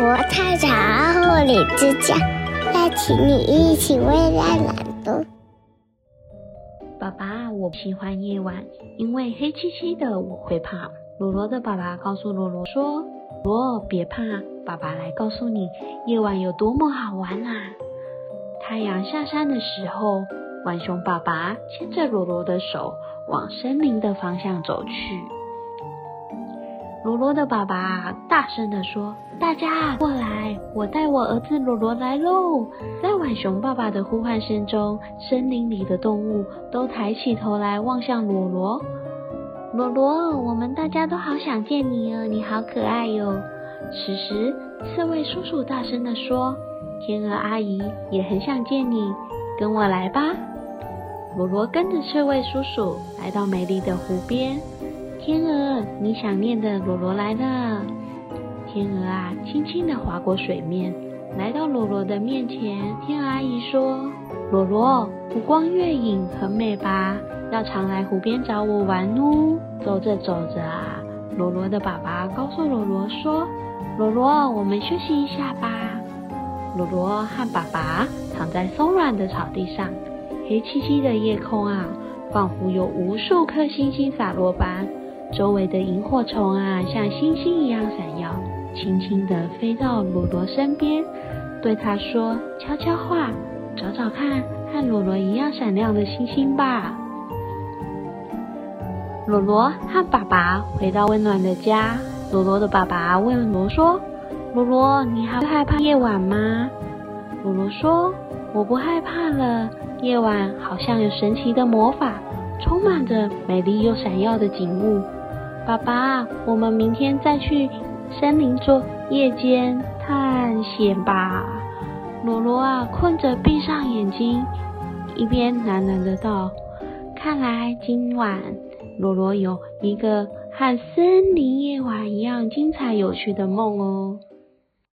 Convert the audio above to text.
国太长护理之家，邀请你一起为爱朗读。爸爸，我喜欢夜晚，因为黑漆漆的我会怕。罗罗的爸爸告诉罗罗说：“罗，别怕，爸爸来告诉你，夜晚有多么好玩啊！”太阳下山的时候，浣熊爸爸牵着罗罗的手往森林的方向走去。罗罗的爸爸大声地说：“大家过来，我带我儿子罗罗来喽！” 在浣熊爸爸的呼唤声中，森林里的动物都抬起头来望向罗罗。罗罗，我们大家都好想见你哦，你好可爱哟！此时，刺猬叔叔大声地说。天鹅阿姨也很想见你，跟我来吧。罗罗跟着刺猬叔叔来到美丽的湖边。天鹅，你想念的罗罗来了。天鹅啊，轻轻地划过水面，来到罗罗的面前。天鹅阿姨说：“罗罗，湖光月影很美吧？要常来湖边找我玩哦。”走着走着啊，罗罗的爸爸告诉罗罗说：“罗罗，我们休息一下吧。”罗罗和爸爸躺在松软的草地上，黑漆漆的夜空啊，仿佛有无数颗星星洒落般。周围的萤火虫啊，像星星一样闪耀，轻轻地飞到罗罗身边，对他说悄悄话：“找找看，和罗罗一样闪亮的星星吧。”罗罗和爸爸回到温暖的家。罗罗的爸爸问罗说。罗罗，你还害怕夜晚吗？罗罗说：“我不害怕了。夜晚好像有神奇的魔法，充满着美丽又闪耀的景物。”爸爸，我们明天再去森林做夜间探险吧。罗罗啊，困着闭上眼睛，一边喃喃的道：“看来今晚罗罗有一个和森林夜晚一样精彩有趣的梦哦。”